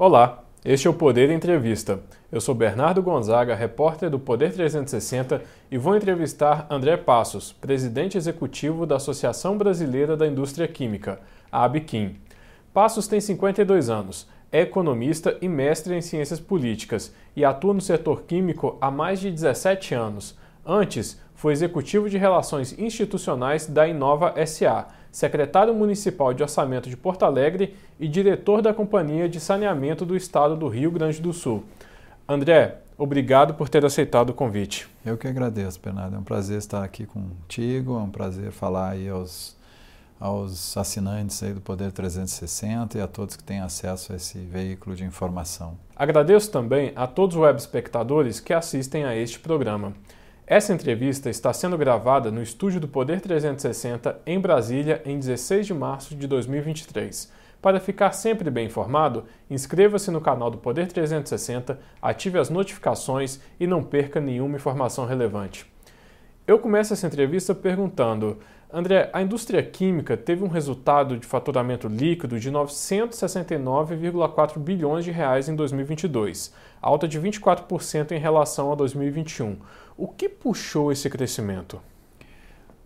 Olá, este é o Poder Entrevista. Eu sou Bernardo Gonzaga, repórter do Poder 360 e vou entrevistar André Passos, presidente executivo da Associação Brasileira da Indústria Química, a. Passos tem 52 anos, é economista e mestre em ciências políticas e atua no setor químico há mais de 17 anos. Antes, foi executivo de Relações Institucionais da Inova SA, secretário municipal de Orçamento de Porto Alegre e diretor da Companhia de Saneamento do Estado do Rio Grande do Sul. André, obrigado por ter aceitado o convite. Eu que agradeço, Bernardo. É um prazer estar aqui contigo, é um prazer falar aí aos, aos assinantes aí do Poder 360 e a todos que têm acesso a esse veículo de informação. Agradeço também a todos os web espectadores que assistem a este programa. Essa entrevista está sendo gravada no estúdio do Poder 360 em Brasília em 16 de março de 2023. Para ficar sempre bem informado, inscreva-se no canal do Poder 360, ative as notificações e não perca nenhuma informação relevante. Eu começo essa entrevista perguntando: André, a indústria química teve um resultado de faturamento líquido de 969,4 bilhões de reais em 2022, alta de 24% em relação a 2021. O que puxou esse crescimento?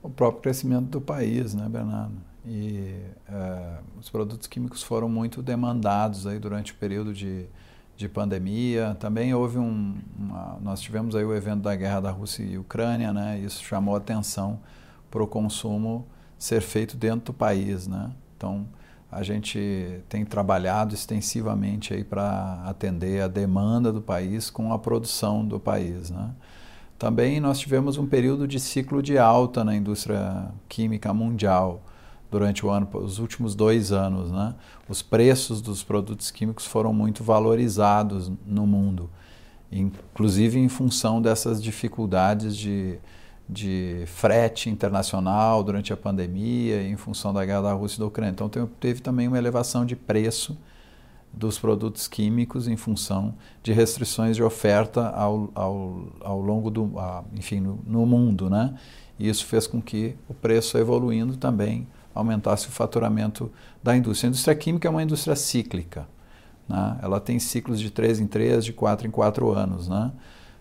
O próprio crescimento do país, né, Bernardo? E é, os produtos químicos foram muito demandados aí durante o período de, de pandemia. Também houve um, uma, nós tivemos aí o evento da guerra da Rússia e Ucrânia, né? Isso chamou atenção para o consumo ser feito dentro do país, né? Então a gente tem trabalhado extensivamente aí para atender a demanda do país com a produção do país, né? Também nós tivemos um período de ciclo de alta na indústria química mundial durante o ano, os últimos dois anos. Né? Os preços dos produtos químicos foram muito valorizados no mundo, inclusive em função dessas dificuldades de, de frete internacional durante a pandemia, em função da guerra da Rússia e da Ucrânia. Então teve também uma elevação de preço dos produtos químicos em função de restrições de oferta ao, ao, ao longo do, a, enfim, no, no, mundo, né? E isso fez com que o preço evoluindo também aumentasse o faturamento da indústria. A indústria química é uma indústria cíclica, né? Ela tem ciclos de três em três, de quatro em quatro anos, né?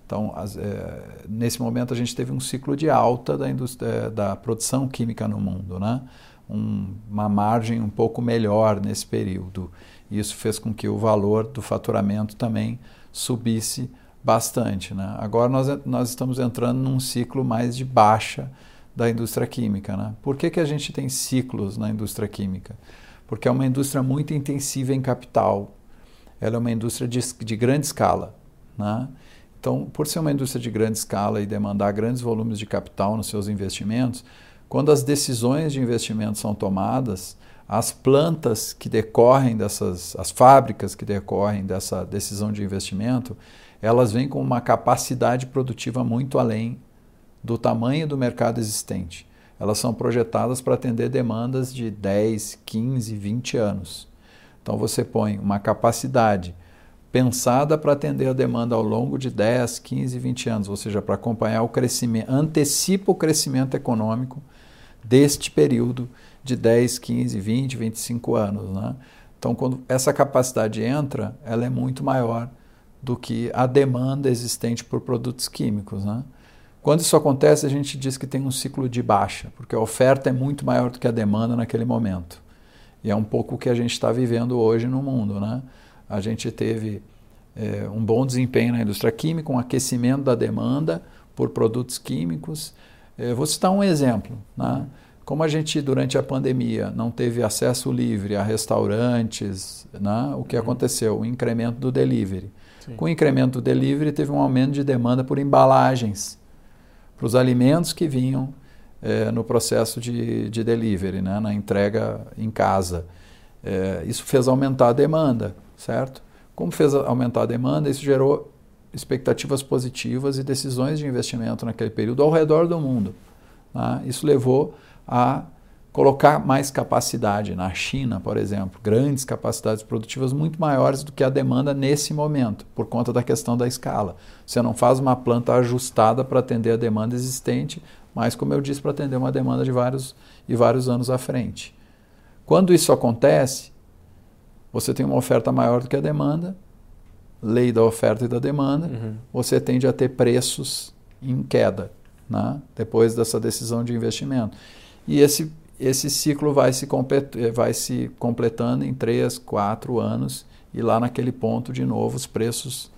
Então, as, é, nesse momento a gente teve um ciclo de alta da indústria da produção química no mundo, né? Um, uma margem um pouco melhor nesse período. Isso fez com que o valor do faturamento também subisse bastante. Né? Agora nós, nós estamos entrando num ciclo mais de baixa da indústria química. Né? Por que, que a gente tem ciclos na indústria química? Porque é uma indústria muito intensiva em capital. Ela é uma indústria de, de grande escala. Né? Então, por ser uma indústria de grande escala e demandar grandes volumes de capital nos seus investimentos, quando as decisões de investimento são tomadas, as plantas que decorrem dessas, as fábricas que decorrem dessa decisão de investimento, elas vêm com uma capacidade produtiva muito além do tamanho do mercado existente. Elas são projetadas para atender demandas de 10, 15, 20 anos. Então você põe uma capacidade pensada para atender a demanda ao longo de 10, 15, 20 anos, ou seja, para acompanhar o crescimento, antecipa o crescimento econômico deste período de 10, 15, 20, 25 anos. Né? Então, quando essa capacidade entra, ela é muito maior do que a demanda existente por produtos químicos. Né? Quando isso acontece, a gente diz que tem um ciclo de baixa, porque a oferta é muito maior do que a demanda naquele momento. E é um pouco o que a gente está vivendo hoje no mundo. Né? A gente teve é, um bom desempenho na indústria química, um aquecimento da demanda por produtos químicos. É, vou citar um exemplo. Né? Como a gente, durante a pandemia, não teve acesso livre a restaurantes, né? o que uhum. aconteceu? O incremento do delivery. Sim. Com o incremento do delivery, teve um aumento de demanda por embalagens, para os alimentos que vinham é, no processo de, de delivery, né? na entrega em casa. É, isso fez aumentar a demanda, certo? Como fez aumentar a demanda, isso gerou expectativas positivas e decisões de investimento naquele período ao redor do mundo. Né? Isso levou a colocar mais capacidade na China, por exemplo, grandes capacidades produtivas muito maiores do que a demanda nesse momento, por conta da questão da escala. Você não faz uma planta ajustada para atender a demanda existente, mas como eu disse, para atender uma demanda de vários e vários anos à frente. Quando isso acontece, você tem uma oferta maior do que a demanda, lei da oferta e da demanda, uhum. você tende a ter preços em queda, né? depois dessa decisão de investimento. E esse, esse ciclo vai se, vai se completando em três, quatro anos, e lá naquele ponto, de novo, os preços,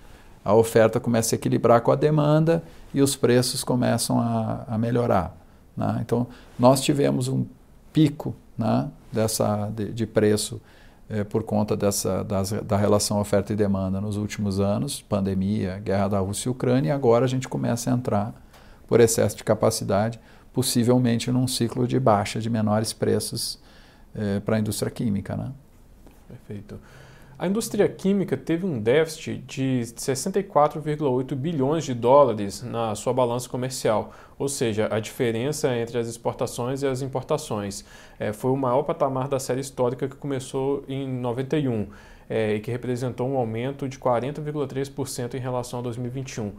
a oferta começa a equilibrar com a demanda e os preços começam a, a melhorar. Né? Então, nós tivemos um pico né, dessa, de, de preço é, por conta dessa, das, da relação oferta e demanda nos últimos anos, pandemia, guerra da Rússia e Ucrânia, e agora a gente começa a entrar por excesso de capacidade, possivelmente num ciclo de baixa de menores preços é, para a indústria química. Né? Perfeito. A indústria química teve um déficit de 64,8 bilhões de dólares na sua balança comercial, ou seja, a diferença entre as exportações e as importações. É, foi o maior patamar da série histórica que começou em 91 é, e que representou um aumento de 40,3% em relação a 2021.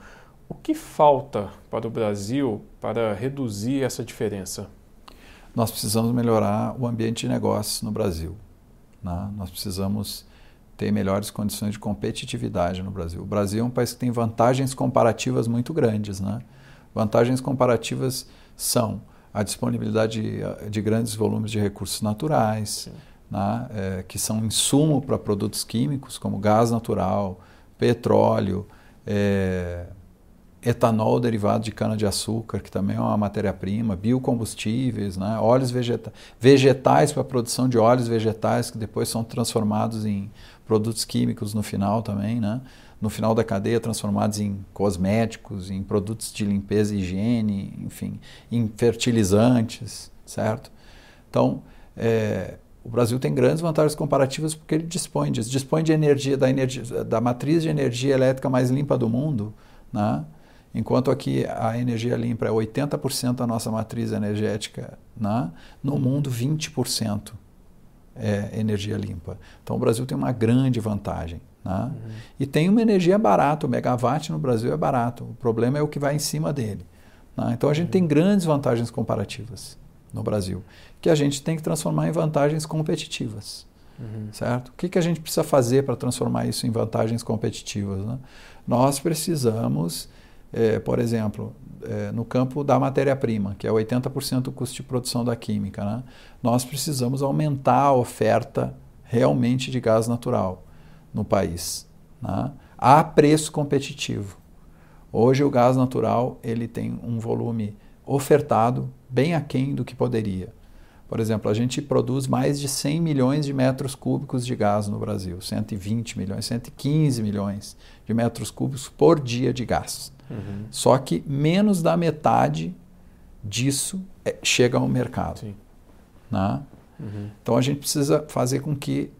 O que falta para o Brasil para reduzir essa diferença? Nós precisamos melhorar o ambiente de negócios no Brasil. Né? Nós precisamos ter melhores condições de competitividade no Brasil. O Brasil é um país que tem vantagens comparativas muito grandes. Né? Vantagens comparativas são a disponibilidade de, de grandes volumes de recursos naturais, né? é, que são insumo para produtos químicos, como gás natural, petróleo, é, etanol derivado de cana-de-açúcar, que também é uma matéria-prima, biocombustíveis, né? óleos vegeta vegetais para a produção de óleos vegetais, que depois são transformados em produtos químicos no final também, né? no final da cadeia transformados em cosméticos, em produtos de limpeza e higiene, enfim, em fertilizantes, certo? Então, é, o Brasil tem grandes vantagens comparativas porque ele dispõe disso, dispõe de energia da, energia, da matriz de energia elétrica mais limpa do mundo, né? Enquanto aqui a energia limpa é 80% da nossa matriz energética, né? no mundo 20% é energia limpa. Então o Brasil tem uma grande vantagem. Né? Uhum. E tem uma energia barata, o megawatt no Brasil é barato. O problema é o que vai em cima dele. Né? Então a gente uhum. tem grandes vantagens comparativas no Brasil, que a gente tem que transformar em vantagens competitivas. Uhum. Certo? O que, que a gente precisa fazer para transformar isso em vantagens competitivas? Né? Nós precisamos é, por exemplo, é, no campo da matéria-prima, que é 80% do custo de produção da química, né? nós precisamos aumentar a oferta realmente de gás natural no país, né? a preço competitivo. Hoje o gás natural ele tem um volume ofertado bem aquém do que poderia. Por exemplo, a gente produz mais de 100 milhões de metros cúbicos de gás no Brasil, 120 milhões, 115 milhões de metros cúbicos por dia de gás. Uhum. Só que menos da metade disso é, chega ao mercado. Né? Uhum. Então a gente precisa fazer com que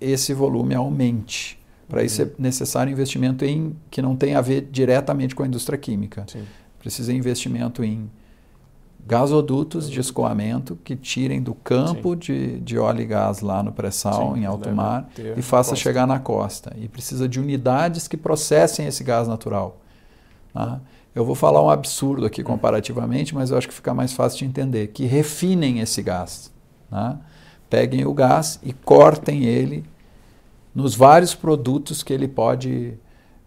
esse volume aumente. Para isso é uhum. necessário investimento em que não tem a ver diretamente com a indústria química. Sim. Precisa investimento em gasodutos de escoamento que tirem do campo de, de óleo e gás lá no pré-sal, em alto mar, e faça chegar na costa. E precisa de unidades que processem esse gás natural. Tá? Eu vou falar um absurdo aqui comparativamente, mas eu acho que fica mais fácil de entender. Que refinem esse gás. Tá? Peguem o gás e cortem ele nos vários produtos que ele pode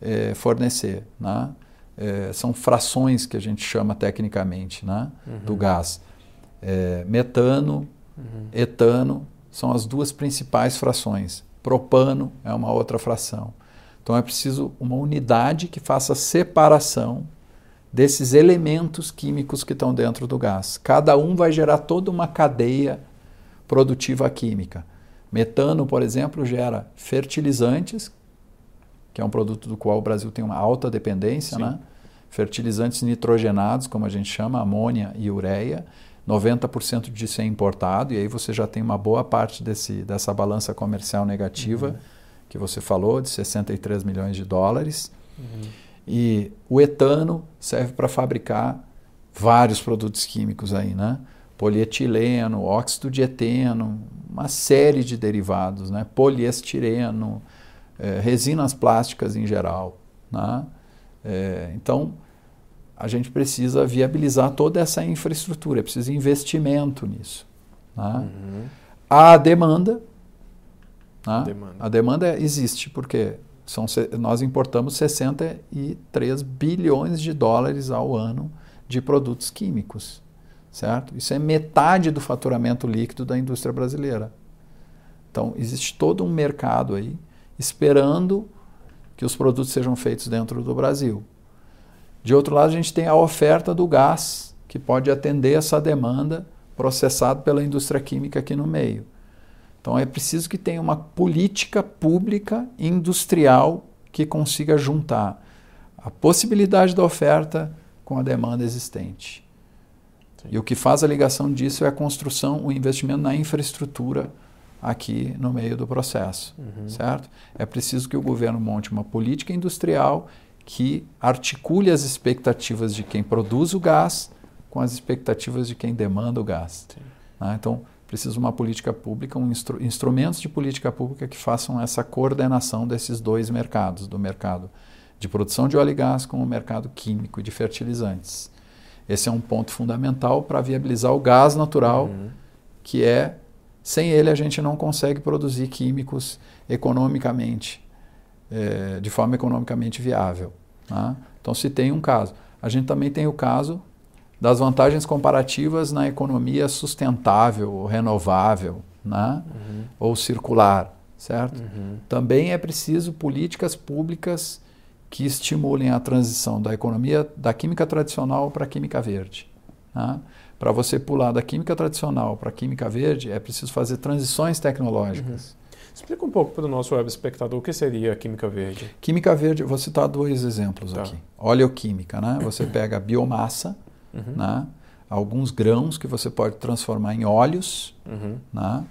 é, fornecer. Né? É, são frações que a gente chama tecnicamente né? Uhum. do gás. É, metano, uhum. etano são as duas principais frações. Propano é uma outra fração. Então é preciso uma unidade que faça separação desses elementos químicos que estão dentro do gás. Cada um vai gerar toda uma cadeia produtiva química. Metano, por exemplo, gera fertilizantes, que é um produto do qual o Brasil tem uma alta dependência, né? fertilizantes nitrogenados, como a gente chama, amônia e ureia. 90% disso é importado, e aí você já tem uma boa parte desse, dessa balança comercial negativa. Uhum que você falou, de 63 milhões de dólares. Uhum. E o etano serve para fabricar vários produtos químicos aí, né? Polietileno, óxido de eteno, uma série de derivados, né? Poliestireno, é, resinas plásticas em geral, né? É, então, a gente precisa viabilizar toda essa infraestrutura, é preciso investimento nisso. Né? Uhum. A demanda Né? Demanda. A demanda existe, porque são, nós importamos 63 bilhões de dólares ao ano de produtos químicos, certo? Isso é metade do faturamento líquido da indústria brasileira. Então, existe todo um mercado aí esperando que os produtos sejam feitos dentro do Brasil. De outro lado, a gente tem a oferta do gás, que pode atender essa demanda processado pela indústria química aqui no meio. Então é preciso que tenha uma política pública industrial que consiga juntar a possibilidade da oferta com a demanda existente. Sim. E o que faz a ligação disso é a construção, o investimento na infraestrutura aqui no meio do processo, uhum. certo? É preciso que o governo monte uma política industrial que articule as expectativas de quem produz o gás com as expectativas de quem demanda o gás. Né? Então, precisa uma política pública, um instru instrumentos de política pública que façam essa coordenação desses dois mercados, do mercado de produção de óleo e gás com o mercado químico e de fertilizantes. Esse é um ponto fundamental para viabilizar o gás natural, uhum. que é, sem ele a gente não consegue produzir químicos economicamente, é, de forma economicamente viável. Tá? Então, se tem um caso. A gente também tem o caso das vantagens comparativas na economia sustentável, renovável, né? Uhum. ou circular, certo? Uhum. Também é preciso políticas públicas que estimulem a transição da economia da química tradicional para a química verde. Né? Para você pular da química tradicional para a química verde, é preciso fazer transições tecnológicas. Uhum. Explica um pouco para o nosso web espectador o que seria a química verde. Química verde, vou citar dois exemplos tá. aqui. Oleoquímica, né? Você pega biomassa, uhum. né? alguns grãos que você pode transformar em óleos, uhum. né?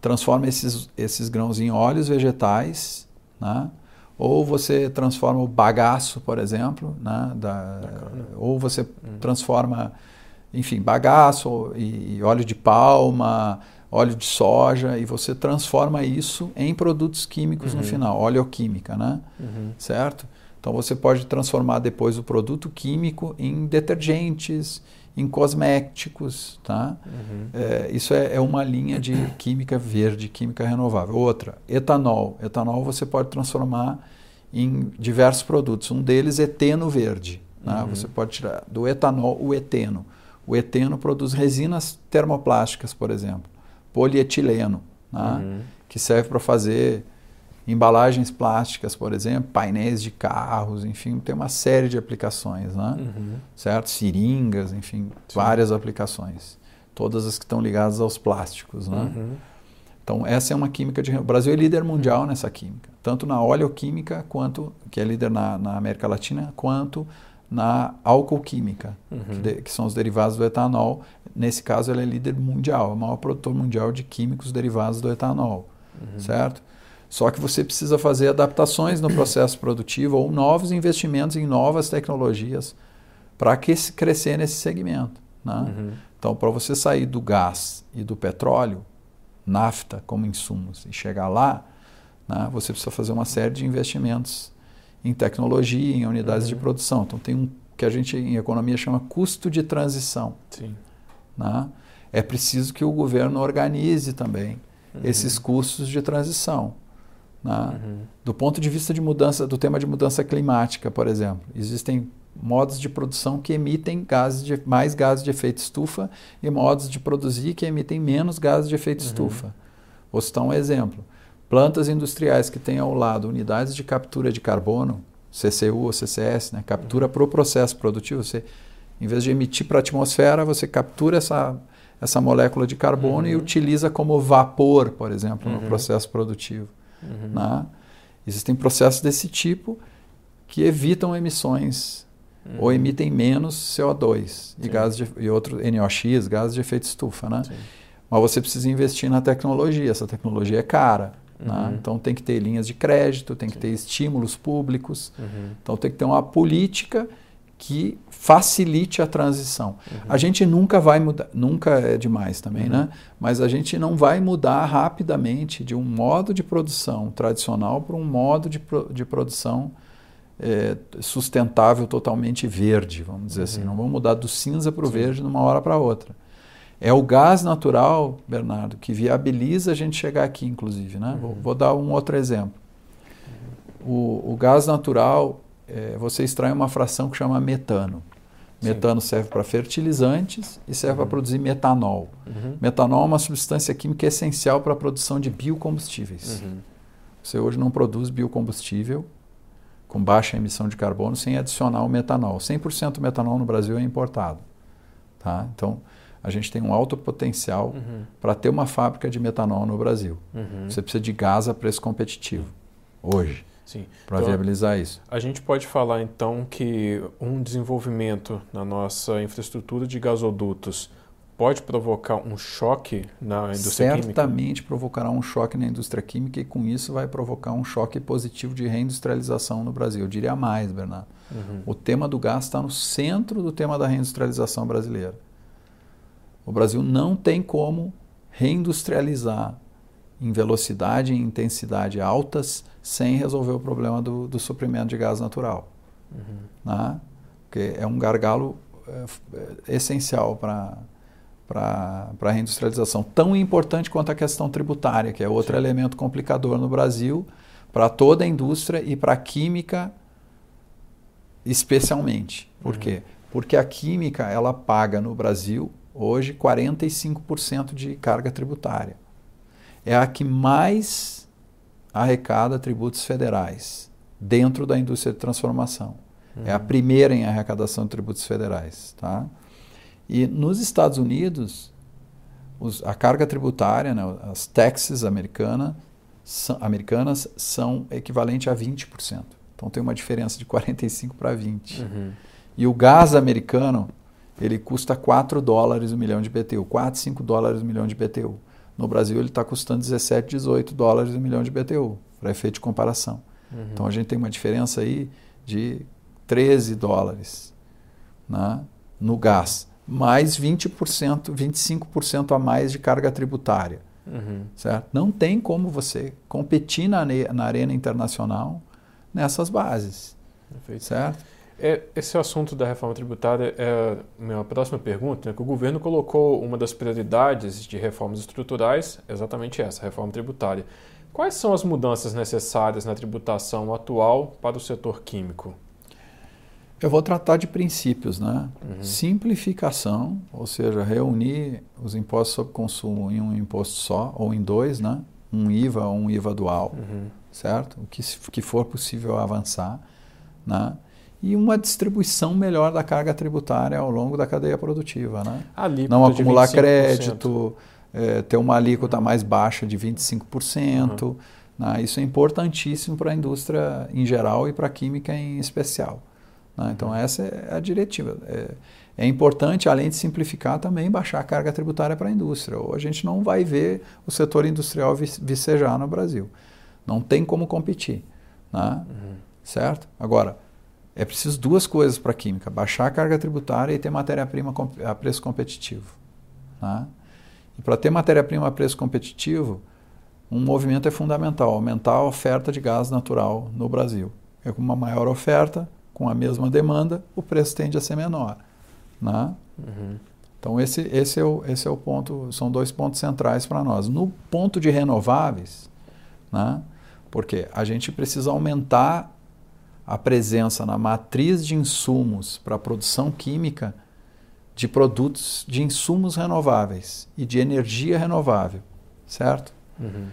transforma esses, esses grãos em óleos vegetais, né? ou você transforma o bagaço, por exemplo, né? da, ou você uhum. transforma, enfim, bagaço e, óleo de palma, óleo de soja, e você transforma isso em produtos químicos uhum. no final, oleoquímica, né? Uhum. Certo? Então você pode transformar depois o produto químico em detergentes, em cosméticos, tá? Uhum. É, isso é, é, uma linha de química verde, química renovável. Outra, etanol. Etanol você pode transformar em diversos produtos. Um deles é eteno verde. Né? Uhum. Você pode tirar do etanol o eteno. O eteno produz resinas termoplásticas, por exemplo, polietileno, né? uhum. que serve para fazer embalagens plásticas, por exemplo, painéis de carros, enfim, tem uma série de aplicações, né? Uhum. Certo? Seringas, enfim, Sim. várias aplicações. Todas as que estão ligadas aos plásticos, né? Uhum. Então, essa é uma química de... O Brasil é líder mundial uhum. nessa química, tanto na oleoquímica, quanto, que é líder na, na América Latina, quanto na álcool química, uhum. que, que, são os derivados do etanol. Nesse caso, ela é líder mundial, é o maior produtor mundial de químicos derivados do etanol, uhum. certo? Só que você precisa fazer adaptações no processo produtivo ou novos investimentos em novas tecnologias para crescer nesse segmento. Né? Uhum. Então, para você sair do gás e do petróleo, nafta como insumos, e chegar lá, né, você precisa fazer uma série de investimentos em tecnologia, em unidades uhum. de produção. Então, tem um que a gente em economia chama custo de transição. Sim. Né? É preciso que o governo organize também uhum. esses custos de transição. Né? Uhum. Do ponto de vista de mudança, do tema de mudança climática, por exemplo, existem modos de produção que emitem gases de, mais gases de efeito estufa e modos de produzir que emitem menos gases de efeito uhum. estufa. Vou citar um exemplo. Plantas industriais que têm ao lado unidades de captura de carbono, CCU ou CCS, né? captura uhum. para o processo produtivo, você, em vez de emitir para a atmosfera, você captura essa, essa molécula de carbono e uhum. utiliza como vapor, por exemplo, no uhum. processo produtivo. Uhum. Né? Existem processos desse tipo que evitam emissões uhum. ou emitem menos CO2 e, gases de, e outro NOx, gases de efeito estufa. Né? Mas você precisa investir na tecnologia, essa tecnologia é cara. Né? Uhum. Né? Então tem que ter linhas de crédito, tem que Sim. ter estímulos públicos, uhum. então tem que ter uma política que facilite a transição. Uhum. A gente nunca vai mudar, nunca é demais também, uhum. né? Mas a gente não vai mudar rapidamente de um modo de produção tradicional para um modo de, pro, de produção é, sustentável, totalmente verde, vamos dizer assim. uhum. assim. Não vamos mudar do cinza para o verde de uma hora para outra. É o gás natural, Bernardo, que viabiliza a gente chegar aqui, inclusive. Né? Uhum. Vou, vou, dar um outro exemplo. O, o gás natural, é, você extrai uma fração que chama metano. Sim. Metano serve para fertilizantes e serve uhum. para produzir metanol. Uhum. Metanol é uma substância química essencial para a produção de biocombustíveis. Uhum. Você hoje não produz biocombustível com baixa emissão de carbono sem adicionar o metanol. 100% do metanol no Brasil é importado. Tá? Então, a gente tem um alto potencial uhum. para ter uma fábrica de metanol no Brasil. Uhum. Você precisa de gás a preço competitivo, hoje, para então, viabilizar isso. A gente pode falar, então, que um desenvolvimento na nossa infraestrutura de gasodutos pode provocar um choque na indústria Certamente química? Certamente provocará um choque na indústria química e com isso vai provocar um choque positivo de reindustrialização no Brasil. Eu diria mais, Bernardo. Uhum. O tema do gás está no centro do tema da reindustrialização brasileira. O Brasil não tem como reindustrializar em velocidade e intensidade altas sem resolver o problema do, do suprimento de gás natural. Uhum. Né? Porque é um gargalo é, é essencial para para a reindustrialização, tão importante quanto a questão tributária, que é outro Sim. elemento complicador no Brasil, para toda a indústria e para a química especialmente. Por uhum. quê? Porque a química ela paga no Brasil hoje 45% de carga tributária. É a que mais arrecada tributos federais dentro da indústria de transformação. Uhum. É a uhum. primeira em arrecadação de tributos federais, tá? E nos Estados Unidos, os, a carga tributária, né, as taxes americana, são, americanas são equivalente a 20%. Então tem uma diferença de 45 para 20. Uhum. E o gás americano, ele custa 4 dólares o milhão de BTU, 4, 5 dólares o milhão de BTU. No Brasil ele está custando 17, 18 dólares o milhão de BTU, para efeito de comparação. Uhum. Então a gente tem uma diferença aí de 13 dólares né, no gás mais 20%, 25% a mais de carga tributária. Uhum. Certo? Não tem como você competir na, na arena internacional nessas bases. Perfeito. Certo? É, esse assunto da reforma tributária é a minha próxima pergunta, né, que o governo colocou uma das prioridades de reformas estruturais, exatamente essa, a reforma tributária. Quais são as mudanças necessárias na tributação atual para o setor químico? Eu vou tratar de princípios, né? Uhum. Simplificação, ou seja, reunir os impostos sobre consumo em um imposto só, ou em dois, né? Um IVA ou um IVA dual, uhum. certo? O que, que for possível avançar, né? E uma distribuição melhor da carga tributária ao longo da cadeia produtiva, né? Não acumular crédito, é, ter uma alíquota mais baixa de 25%. Uhum. Né? Isso é importantíssimo para a indústria em geral e para a química em especial. Né? Então, essa é a diretiva. É, é, importante, além de simplificar, também baixar a carga tributária para a indústria. Ou a gente não vai ver o setor industrial vicejar no Brasil. Não tem como competir. Né? Uhum. Certo? Agora, é preciso duas coisas para a química: baixar a carga tributária e ter matéria-prima a preço competitivo. Né? E para ter matéria-prima a preço competitivo, um movimento é fundamental: aumentar a oferta de gás natural no Brasil. É com uma maior oferta, com a mesma demanda, o preço tende a ser menor. Né? Uhum. Então, esse, esse, é o, esse é o ponto, são dois pontos centrais para nós. No ponto de renováveis, né? porque a gente precisa aumentar a presença na matriz de insumos para a produção química de produtos de insumos renováveis e de energia renovável, certo? Uhum.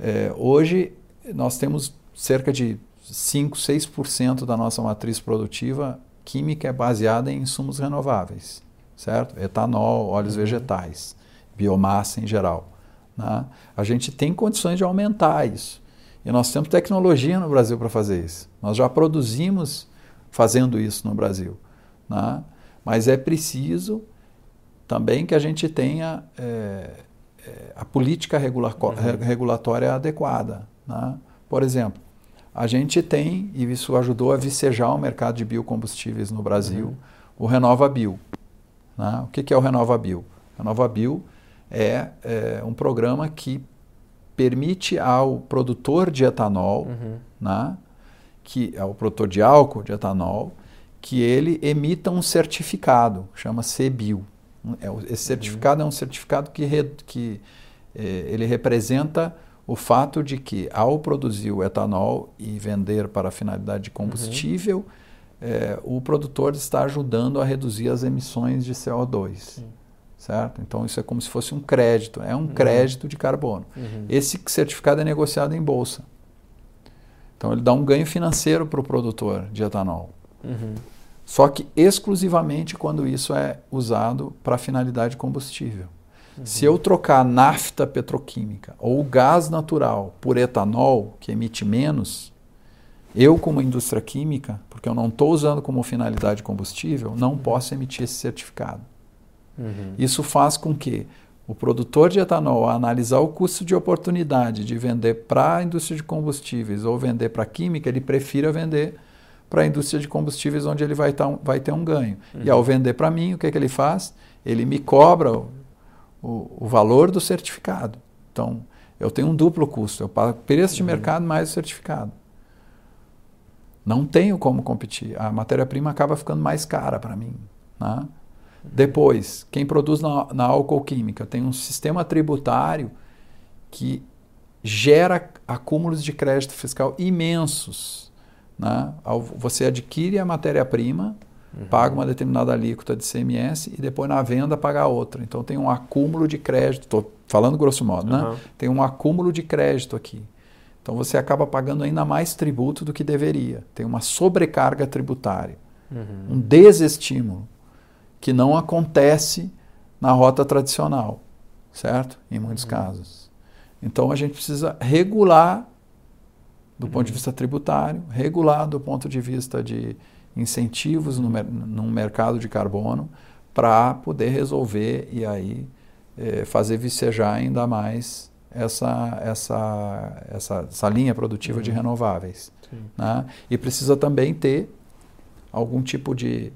É, hoje nós temos cerca de 5, 6% da nossa matriz produtiva química é baseada em insumos renováveis, certo? Etanol, óleos uhum. vegetais, biomassa em geral. Né? A gente tem condições de aumentar isso. E nós temos tecnologia no Brasil para fazer isso. Nós já produzimos fazendo isso no Brasil. Né? Mas é preciso também que a gente tenha é, a política uhum. regulatória adequada. Né? Por exemplo, a gente tem, e isso ajudou a vicejar o mercado de biocombustíveis no Brasil, uhum. o RenovaBio. Né? O que, que é o RenovaBio? O RenovaBio é, é um programa que permite ao produtor de etanol, uhum. né, que é o produtor de álcool de etanol, que ele emita um certificado, chama CBIO. É, esse certificado uhum. é um certificado que, re, que eh, ele representa o fato de que, ao produzir o etanol e vender para a finalidade de combustível, uhum. eh, o produtor está ajudando a reduzir as emissões de CO2. Sim. Certo? Então, isso é como se fosse um crédito, é um uhum. crédito de carbono. Uhum. Esse certificado é negociado em bolsa. Então, ele dá um ganho financeiro para o produtor de etanol. Uhum. Só que exclusivamente quando isso é usado para finalidade combustível. Uhum. Se eu trocar nafta petroquímica ou gás natural por etanol, que emite menos, eu, como indústria química, porque eu não estou usando como finalidade combustível, não posso emitir esse certificado. Uhum. Isso faz com que o produtor de etanol, ao analisar o custo de oportunidade de vender para a indústria de combustíveis ou vender para a química, ele prefira vender para a indústria de combustíveis, onde ele vai, tá, vai ter um ganho. Uhum. E ao vender para mim, o que, é que ele faz? Ele me cobra o, o, o, valor do certificado. Então, eu tenho um duplo custo. Eu pago preço de uhum. mercado mais o certificado. Não tenho como competir. A matéria-prima acaba ficando mais cara para mim. Né? Depois, quem produz na, na álcool química tem um sistema tributário que gera acúmulos de crédito fiscal imensos. Né? Você adquire a matéria-prima, uhum. paga uma determinada alíquota de CMS e depois na venda paga outra. Então tem um acúmulo de crédito, estou falando grosso modo, uhum. né? tem um acúmulo de crédito aqui. Então você acaba pagando ainda mais tributo do que deveria. Tem uma sobrecarga tributária, uhum. um desestímulo, que não acontece na rota tradicional, certo? Em muitos uhum. casos. Então a gente precisa regular do ponto de vista tributário, regular do ponto de vista de incentivos no, no mercado de carbono para poder resolver e aí é, fazer vicejar ainda mais essa, essa, essa, essa linha produtiva uhum. de renováveis. Né? E precisa também ter algum tipo de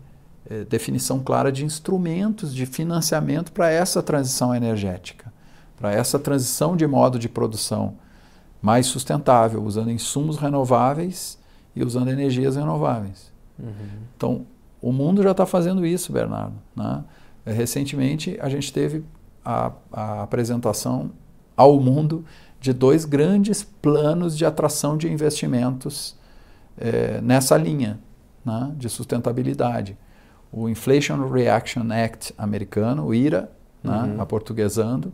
é, definição clara de instrumentos de financiamento para essa transição energética, para essa transição de modo de produção mais sustentável, usando insumos renováveis e usando energias renováveis. Uhum. Então, o mundo já está fazendo isso, Bernardo. Né? Recentemente, a gente teve a, a, apresentação ao mundo de dois grandes planos de atração de investimentos é, nessa linha né, de sustentabilidade. O Inflation Reaction Act americano, o IRA, né, uhum. aportuguesando,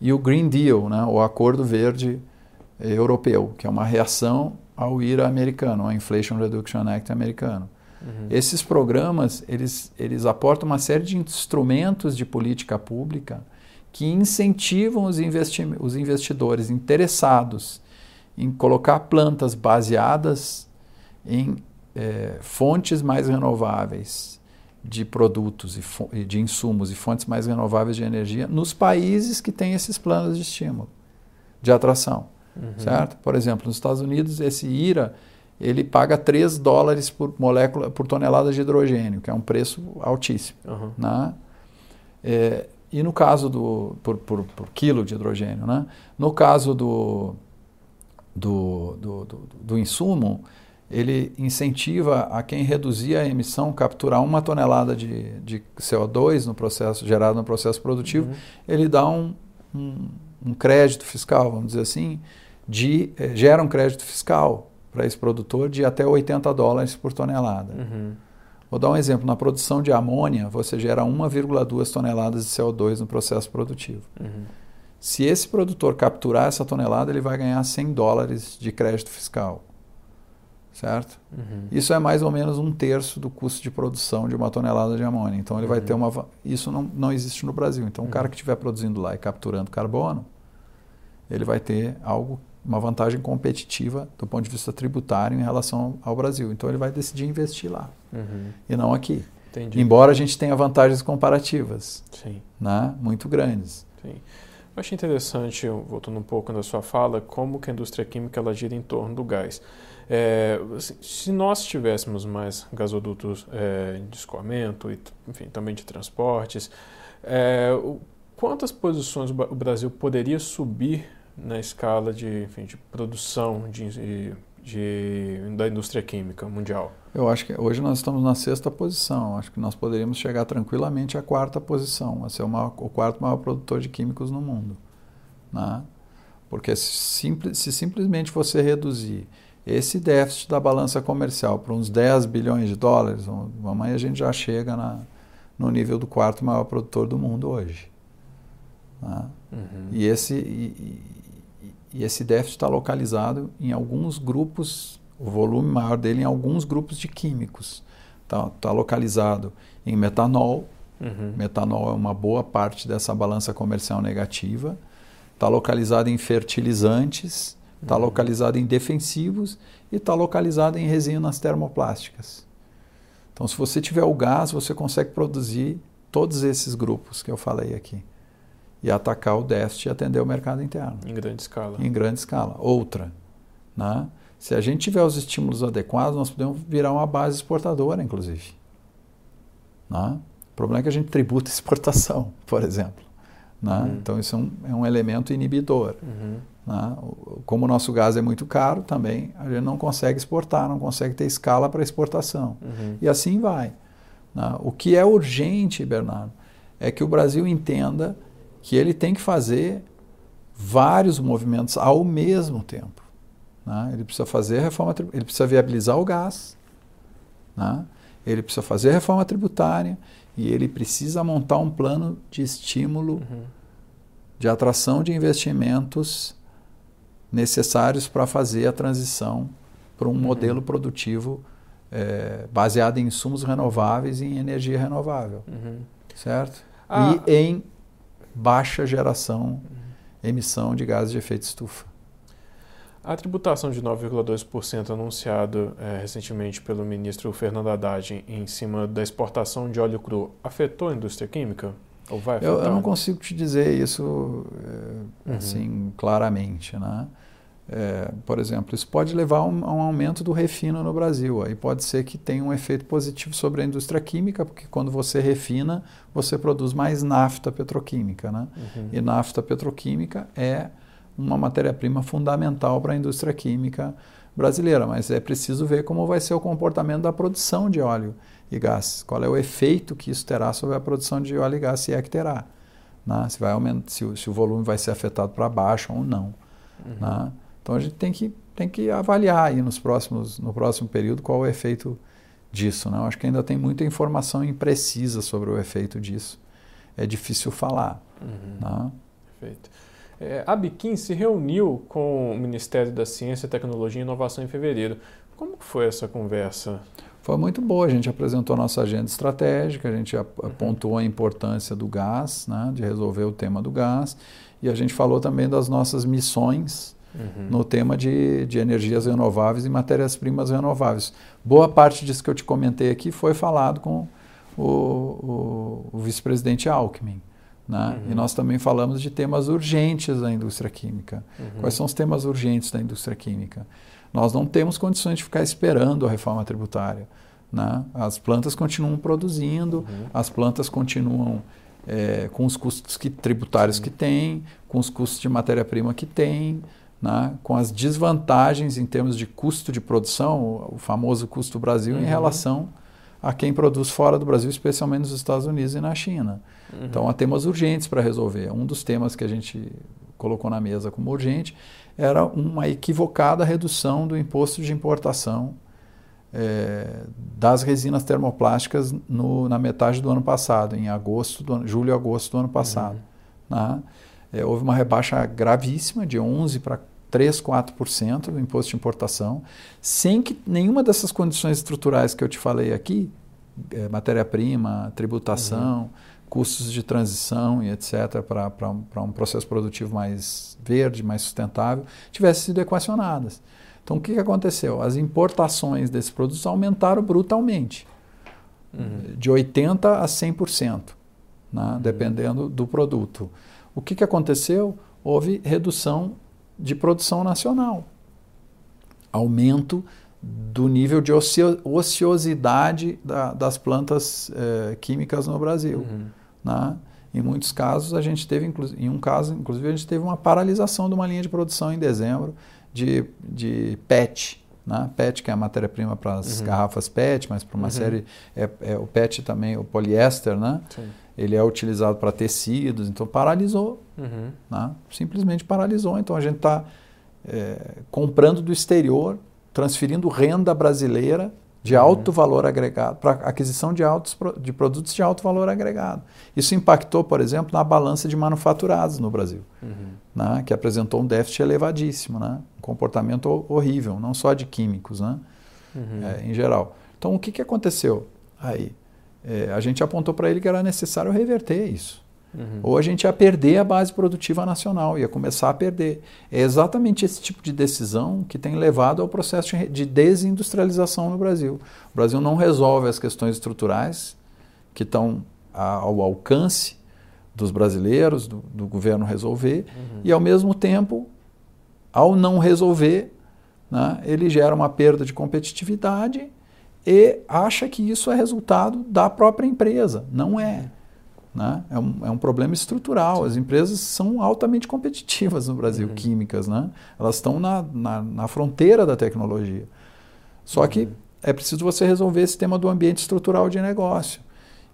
e o Green Deal, né, o Acordo Verde europeu, que é uma reação ao IRA americano, ao Inflation Reduction Act americano. Uhum. Esses programas, eles, eles aportam uma série de instrumentos de política pública que incentivam os, investi os investidores interessados em colocar plantas baseadas em é, fontes mais renováveis de produtos e de insumos e fontes mais renováveis de energia nos países que têm esses planos de estímulo, de atração. Uhum. Certo? Por exemplo, nos Estados Unidos, esse IRA ele paga 3 dólares por molécula por tonelada de hidrogênio, que é um preço altíssimo. Uhum. Né? É, e no caso do. Por, por, por, quilo de hidrogênio. Né? No caso do, do, do, do, do insumo, ele incentiva a quem reduzir a emissão capturar uma tonelada de, de CO2 no processo gerado no processo produtivo, uhum. ele dá um, um, um crédito fiscal, vamos dizer assim, de, eh, gera um crédito fiscal para esse produtor de até 80 dólares por tonelada. Uhum. Vou dar um exemplo. Na produção de amônia, você gera 1,2 toneladas de CO2 no processo produtivo. Uhum. Se esse produtor capturar essa tonelada, ele vai ganhar 100 dólares de crédito fiscal. Certo? Uhum. Isso é mais ou menos um terço do custo de produção de uma tonelada de amônia. Então ele vai ter uhum. uma. Isso não, não existe no Brasil. Então o cara uhum. que estiver produzindo lá e capturando carbono, ele vai ter algo uma vantagem competitiva do ponto de vista tributário em relação ao Brasil. Então ele vai decidir investir lá uhum. e não aqui. Entendi. Embora a gente tenha vantagens comparativas Sim. Né, muito grandes. Sim. Eu achei interessante, voltando um pouco na sua fala, como que a indústria química ela gira em torno do gás. É, assim, se nós tivéssemos mais gasodutos é, de escoamento e enfim, também de transportes, é, quantas posições o Brasil poderia subir na escala de, enfim, de produção de, de, da indústria química mundial? Eu acho que hoje nós estamos na sexta posição. Acho que nós poderíamos chegar tranquilamente à quarta posição, a ser o, maior, o quarto maior produtor de químicos no mundo. Né? Porque se, simples, se simplesmente você reduzir esse déficit da balança comercial para uns 10 bilhões de dólares, amanhã a gente já chega na, no nível do quarto maior produtor do mundo hoje. Né? Uhum. E, esse, e, e esse déficit está localizado em alguns grupos o volume maior dele em alguns grupos de químicos. Está tá localizado em metanol. Uhum. Metanol é uma boa parte dessa balança comercial negativa. Está localizado em fertilizantes. Está uhum. localizado em defensivos e está localizado em resinas termoplásticas. Então, se você tiver o gás, você consegue produzir todos esses grupos que eu falei aqui e atacar o déficit e atender o mercado interno. Em grande escala. Em grande escala. Outra, né? Se a gente tiver os estímulos adequados, nós podemos virar uma base exportadora, inclusive. Né? O problema é que a gente tributa exportação, por exemplo. Né? Uhum. Então, isso é um, é um elemento inibidor. Uhum. Né? Como o nosso gás é muito caro, também a gente não consegue exportar, não consegue ter escala para exportação. Uhum. E assim vai. Né? O que é urgente, Bernardo, é que o Brasil entenda que ele tem que fazer vários movimentos ao mesmo tempo. Né? Ele precisa fazer a reforma, ele precisa viabilizar o gás, né? ele precisa fazer a reforma tributária e ele precisa montar um plano de estímulo, uhum. de atração de investimentos necessários para fazer a transição para um uhum. modelo produtivo é, baseado em insumos renováveis e em energia renovável, uhum. certo? Ah. E em baixa geração, uhum. emissão de gases de efeito estufa. A tributação de 9,2% anunciado é, recentemente pelo ministro Fernando Haddad em cima da exportação de óleo cru afetou a indústria química? Ou vai afetar? Eu, eu não consigo te dizer isso é, uhum. assim claramente, né? É, por exemplo, isso pode levar a um, a um, aumento do refino no Brasil. Aí pode ser que tenha um efeito positivo sobre a indústria química, porque quando você refina, você produz mais nafta petroquímica. Né? Uhum. E nafta petroquímica é uma matéria-prima fundamental para a indústria química brasileira, mas é preciso ver como vai ser o comportamento da produção de óleo e gás, qual é o efeito que isso terá sobre a produção de óleo e gás, se é que terá, né? se, vai aumentar, se, se, o volume vai ser afetado para baixo ou não. Uhum. Né? Então a gente tem que, tem que avaliar aí nos próximos, no próximo período qual é o efeito disso. Né? Eu acho que ainda tem muita informação imprecisa sobre o efeito disso. É difícil falar. Uhum. Né? Perfeito. É, a Biquim se reuniu com o Ministério da Ciência, Tecnologia e Inovação em fevereiro. Como foi essa conversa? Foi muito boa. A gente apresentou a nossa agenda estratégica, a gente uhum. apontou a importância do gás, né, de resolver o tema do gás, e a gente falou também das nossas missões uhum. no tema de, de energias renováveis e matérias-primas renováveis. Boa parte disso que eu te comentei aqui foi falado com o, o, o vice-presidente Alckmin. Né? Uhum. E nós também falamos de temas urgentes da indústria química. Uhum. Quais são os temas urgentes da indústria química? Nós não temos condições de ficar esperando a reforma tributária. Né? As plantas continuam produzindo, uhum. as plantas continuam é, com os custos que, tributários Sim. que têm, com os custos de matéria-prima que têm, né? com as desvantagens em termos de custo de produção, o, famoso custo Brasil, em uhum. relação a quem produz fora do Brasil, especialmente nos Estados Unidos e na China. Uhum. Então há temas urgentes para resolver. Um dos temas que a gente colocou na mesa como urgente era uma equivocada redução do imposto de importação é, das resinas termoplásticas no, na metade do ano passado, em agosto, do, julho e agosto do ano passado. Uhum. Né? É, houve uma rebaixa gravíssima de 11 para 3, 4% do imposto de importação, sem que nenhuma dessas condições estruturais que eu te falei aqui, é, matéria-prima, tributação, uhum. custos de transição e etc., para um processo produtivo mais verde, mais sustentável, tivessem sido equacionadas. Então, o que, que aconteceu? As importações desses produtos aumentaram brutalmente, uhum. de 80% a 100%, né, uhum. dependendo do produto. O que, que aconteceu? Houve redução de produção nacional. Aumento do nível de ociosidade da, das plantas eh, químicas no Brasil. Uhum. Né? Em muitos casos, a gente teve, em um caso, inclusive, a gente teve uma paralisação de uma linha de produção em dezembro de, de PET, Né? PET, que é a matéria-prima para as uhum. garrafas PET, mas para uma uhum. série. É, é, o PET também, o poliéster, né? Sim. Ele é utilizado para tecidos, então paralisou. Uhum. Né? Simplesmente paralisou. Então a gente está é, comprando do exterior, transferindo renda brasileira de uhum. alto valor agregado, para aquisição de, altos, de produtos de alto valor agregado. Isso impactou, por exemplo, na balança de manufaturados no Brasil, uhum. né, que apresentou um déficit elevadíssimo, né, um comportamento horrível, não só de químicos, né, uhum. é, em geral. Então, o que, que aconteceu aí? É, a gente apontou para ele que era necessário reverter isso. Uhum. Ou a gente ia perder a base produtiva nacional, ia começar a perder. É exatamente esse tipo de decisão que tem levado ao processo de desindustrialização no Brasil. O Brasil não resolve as questões estruturais que estão ao alcance dos brasileiros, do, do governo resolver, uhum. e ao mesmo tempo, ao não resolver, né, ele gera uma perda de competitividade e acha que isso é resultado da própria empresa. Não é. Né? É, um, é um problema estrutural. As empresas são altamente competitivas no Brasil, uhum. químicas. Né? Elas estão na, na, na, fronteira da tecnologia. Só uhum. que é preciso você resolver esse tema do ambiente estrutural de negócio.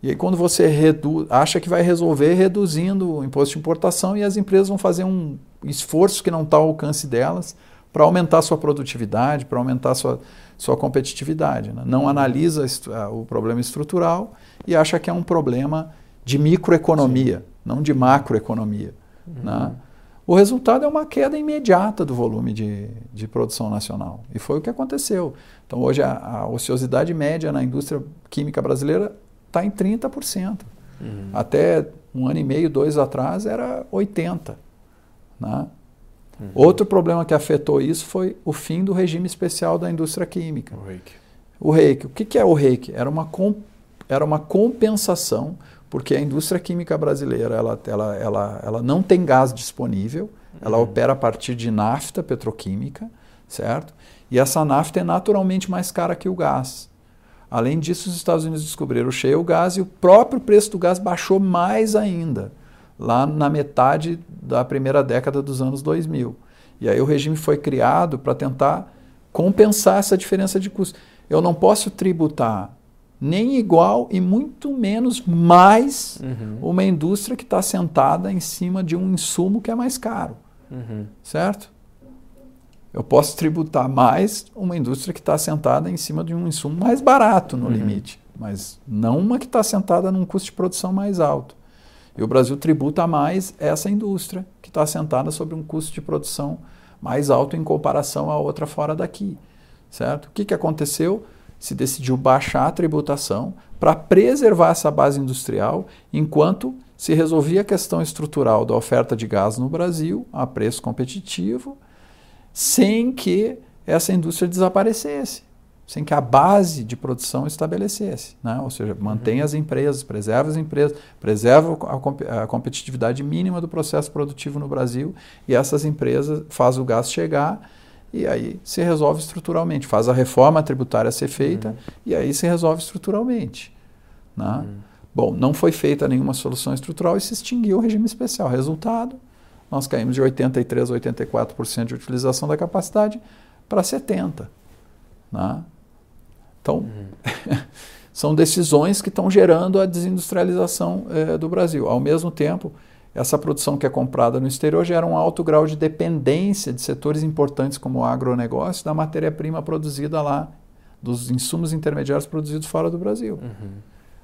E aí, quando você redu acha que vai resolver reduzindo o imposto de importação, e as empresas vão fazer um esforço que não está ao alcance delas para aumentar sua produtividade, para aumentar sua, sua competitividade. Né? Não analisa o problema estrutural e acha que é um problema de microeconomia, Sim. não de macroeconomia. Uhum. Né? O resultado é uma queda imediata do volume de, de produção nacional. E foi o que aconteceu. Então, hoje, a, a ociosidade média na indústria química brasileira está em 30%. Uhum. Até um ano e meio, dois atrás, era 80%. Né? Uhum. Outro problema que afetou isso foi o fim do regime especial da indústria química. O reiki. O reiki. O que, que é o reiki? Era uma, era uma compensação porque a indústria química brasileira ela, ela, ela, ela não tem gás disponível, ela uhum. opera a partir de nafta petroquímica, certo? E essa nafta é naturalmente mais cara que o gás. Além disso, os Estados Unidos descobriram o shale gás e o próprio preço do gás baixou mais ainda, lá na metade da primeira década dos anos 2000. E aí o regime foi criado para tentar compensar essa diferença de custo. Eu não posso tributar nem igual e muito menos mais uhum. uma indústria que está sentada em cima de um insumo que é mais caro. Uhum. Certo? Eu posso tributar mais uma indústria que está sentada em cima de um insumo mais barato no uhum. limite, mas não uma que está sentada num custo de produção mais alto. E o Brasil tributa mais essa indústria que está sentada sobre um custo de produção mais alto em comparação à outra fora daqui. Certo? O que, que aconteceu? se decidiu baixar a tributação para preservar essa base industrial, enquanto se resolvia a questão estrutural da oferta de gás no Brasil a preço competitivo, sem que essa indústria desaparecesse, sem que a base de produção estabelecesse. Né? Ou seja, mantém uhum. as empresas, preserva as empresas, preserva a, a competitividade mínima do processo produtivo no Brasil e essas empresas faz o gás chegar e aí se resolve estruturalmente. Faz a reforma tributária ser feita uhum. e aí se resolve estruturalmente. Né? Uhum. Bom, não foi feita nenhuma solução estrutural e se extinguiu o regime especial. Resultado, nós caímos de 83% a 84% de utilização da capacidade para 70%. Né? Então, uhum. são decisões que estão gerando a desindustrialização eh, do Brasil. Ao mesmo tempo, essa produção que é comprada no exterior gera um alto grau de dependência de setores importantes como o agronegócio da matéria-prima produzida lá, dos insumos intermediários produzidos fora do Brasil. Uhum.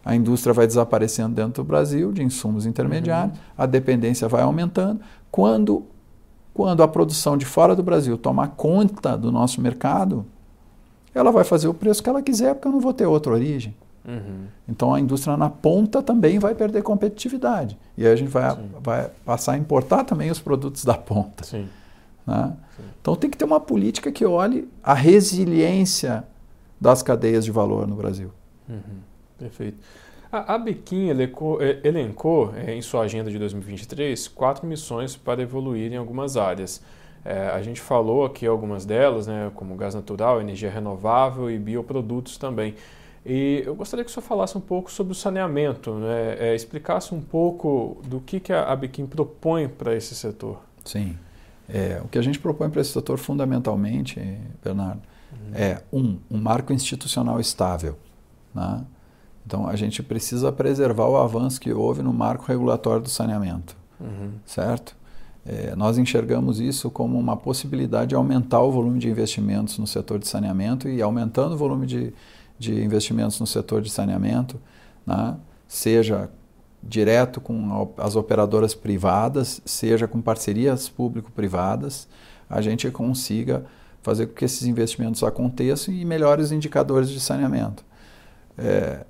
A indústria vai desaparecendo dentro do Brasil de insumos intermediários, uhum. a dependência vai aumentando. Quando, quando a produção de fora do Brasil tomar conta do nosso mercado, ela vai fazer o preço que ela quiser, porque eu não vou ter outra origem. Uhum. Então a indústria na ponta também vai perder competitividade. E aí a gente vai, vai passar a importar também os produtos da ponta. Sim. Né? Sim. Então tem que ter uma política que olhe a resiliência das cadeias de valor no Brasil. Uhum. Perfeito. A, a Bequim elencou, elencou é, em sua agenda de 2023 quatro missões para evoluir em algumas áreas. É, a gente falou aqui algumas delas, né, como gás natural, energia renovável e bioprodutos também. E eu gostaria que o senhor falasse um pouco sobre o saneamento, né? é, explicasse um pouco do que, que a Abiquim propõe para esse setor. Sim. É, o que a gente propõe para esse setor fundamentalmente, Bernardo, uhum. é um, um marco institucional estável. Né? Então a gente precisa preservar o avanço que houve no marco regulatório do saneamento, uhum. certo? É, nós enxergamos isso como uma possibilidade de aumentar o volume de investimentos no setor de saneamento e aumentando o volume de, de investimentos no setor de saneamento, né? seja direto com as operadoras privadas, seja com parcerias público-privadas, a gente consiga fazer com que esses investimentos aconteçam e melhores indicadores de saneamento. É,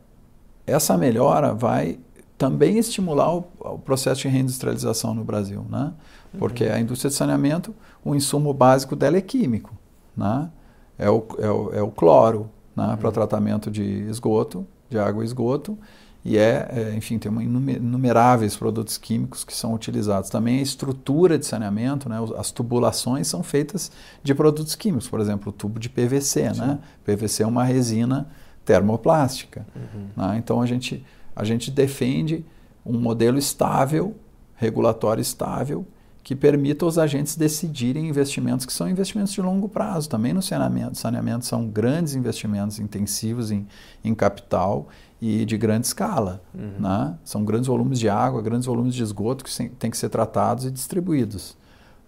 essa melhora vai também estimular o, o, processo de reindustrialização no Brasil, né? Porque uhum. a indústria de saneamento, o insumo básico dela é químico, né? É o, é o, é o cloro, né? Uhum. Para tratamento de esgoto, de água e esgoto, e é, é, enfim, tem inumeráveis produtos químicos que são utilizados. Também a estrutura de saneamento, né, as tubulações são feitas de produtos químicos, por exemplo, o tubo de PVC, né? PVC é uma resina termoplástica. Uhum. Né? Então a gente, a gente defende um modelo estável, regulatório estável, que permita aos agentes decidirem investimentos que são investimentos de longo prazo. Também no saneamento, saneamento são grandes investimentos intensivos em, em capital e de grande escala. Uhum. Né? São grandes volumes de água, grandes volumes de esgoto que têm que ser tratados e distribuídos.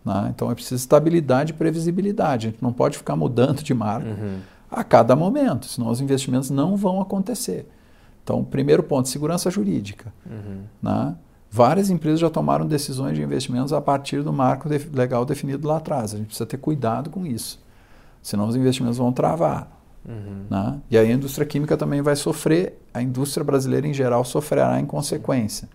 Né? Então é preciso estabilidade e previsibilidade. A gente não pode ficar mudando de marca. Uhum a cada momento, senão os investimentos não vão acontecer. Então, primeiro ponto, segurança jurídica. Uhum. Né? Várias empresas já tomaram decisões de investimentos a partir do marco de, legal definido lá atrás. A gente precisa ter cuidado com isso, senão os investimentos vão travar. Uhum. Né? E aí a indústria química também vai sofrer, a indústria brasileira em geral sofrerá em consequência.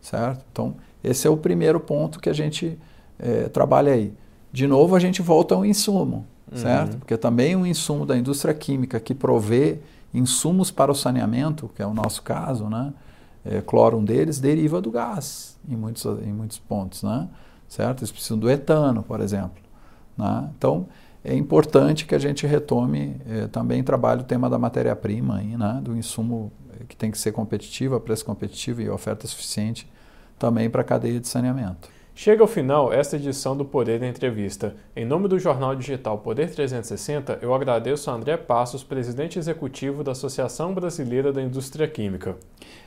Certo? Então, esse é o primeiro ponto que a gente é, trabalha aí. De novo, a gente volta ao insumo certo? Uhum. Porque também um insumo da indústria química que provê insumos para o saneamento, que é o nosso caso, né? É, cloro um deles, deriva do gás em muitos, em muitos pontos, né? Certo? Eles precisam do etano, por exemplo. Né? Então, é importante que a gente retome é, também trabalhe o tema da matéria-prima, né? do insumo que tem que ser competitivo, a preço competitivo e oferta suficiente também para a cadeia de saneamento. Chega ao final esta edição do Poder da Entrevista. Em nome do jornal digital Poder 360, eu agradeço a André Passos, presidente executivo da Associação Brasileira da Indústria Química.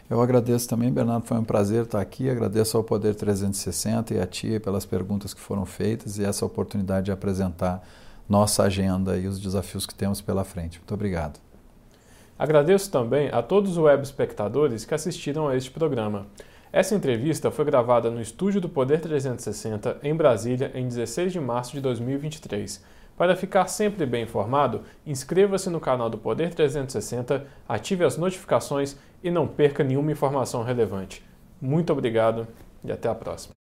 Eu agradeço também, Bernardo, foi um prazer estar aqui. Agradeço ao Poder 360 e a Tia pelas perguntas que foram feitas e essa oportunidade de apresentar nossa agenda e os desafios que temos pela frente. Muito obrigado. Agradeço também a todos os web espectadores que assistiram a este programa. Essa entrevista foi gravada no estúdio do Poder 360 em Brasília em 16 de março de 2023. Para ficar sempre bem informado, inscreva-se no canal do Poder 360, ative as notificações e não perca nenhuma informação relevante. Muito obrigado e até a próxima.